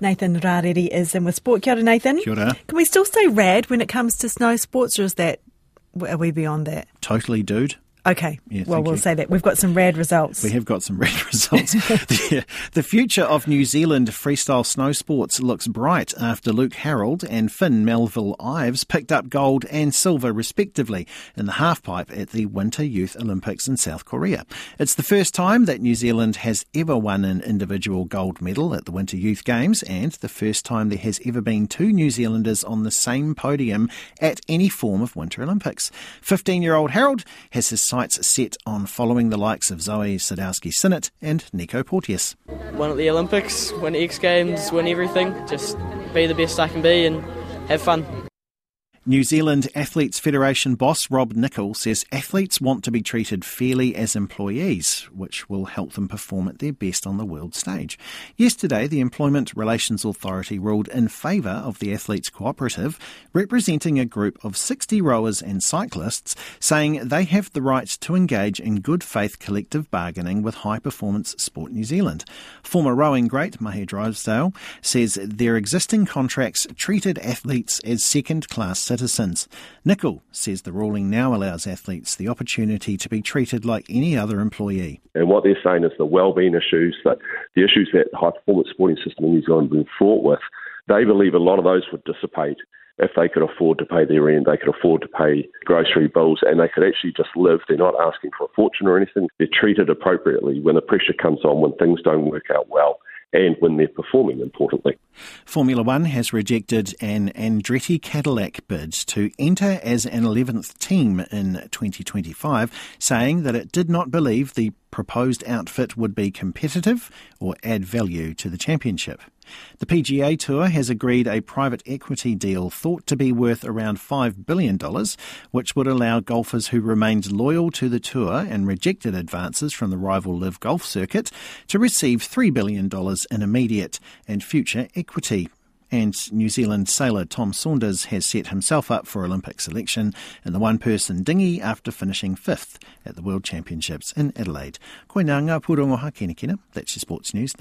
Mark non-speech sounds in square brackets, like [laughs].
Nathan Rarere is in with Sport. Kia ora, Nathan. Kia ora. Can we still say rad when it comes to snow sports, or is that are we beyond that? Totally, dude. Okay. Yeah, well, we'll you. say that. We've got some rad results. We have got some red [laughs] results. the, the future of New Zealand freestyle snow sports looks bright after Luke Harrold and Fin Melville Ives picked up gold and silver respectively in the halfpipe at the Winter Youth Olympics in South Korea. It's the first time that New Zealand has ever won an individual gold medal at the Winter Youth Games and the first time there has ever been two New Zealanders on the same podium at any form of Winter Olympics. 15-year-old Harrold has his sights set on following the likes of Zoi Sadowski Synnott and Nico Porteous. win at the Olympics, win X Games, win everything. Just be the best I can be and have fun. New Zealand Athletes Federation boss Rob Nichol says athletes want to be treated fairly as employees, which will help them perform at their best on the world stage. Yesterday, the Employment Relations Authority ruled in favour of the Athletes Cooperative, representing a group of 60 rowers and cyclists, saying they have the right to engage in good faith collective bargaining with High Performance Sport New Zealand. Former rowing great Mahe Drysdale says their existing contracts treated athletes as second class citizens. Nichol says the ruling now allows athletes the opportunity to be treated like any other employee. And what they're saying is the well-being issues, that the issues that the high-performance sporting system in New Zealand has been fraught with, they believe a lot of those would dissipate if they could afford to pay their rent, they could afford to pay grocery bills, and they could actually just live. They're not asking for a fortune or anything. They're treated appropriately when the pressure comes on, when things don't work out well, and when they're performing, importantly. Formula One has rejected an Andretti Cadillac bid to enter as an 11th team in 2025, saying that it did not believe the proposed outfit would be competitive or add value to the championship. The PGA Tour has agreed a private equity deal thought to be worth around $5 billion, which would allow golfers who remained loyal to the tour and rejected advances from the rival LIV Golf circuit to receive $3 billion in immediate and future equity. And New Zealand sailor Tom Saunders has set himself up for Olympic selection in the one person dinghy after finishing fifth at the World Championships in Adelaide. Pūrongo kina kina. That's your sports news.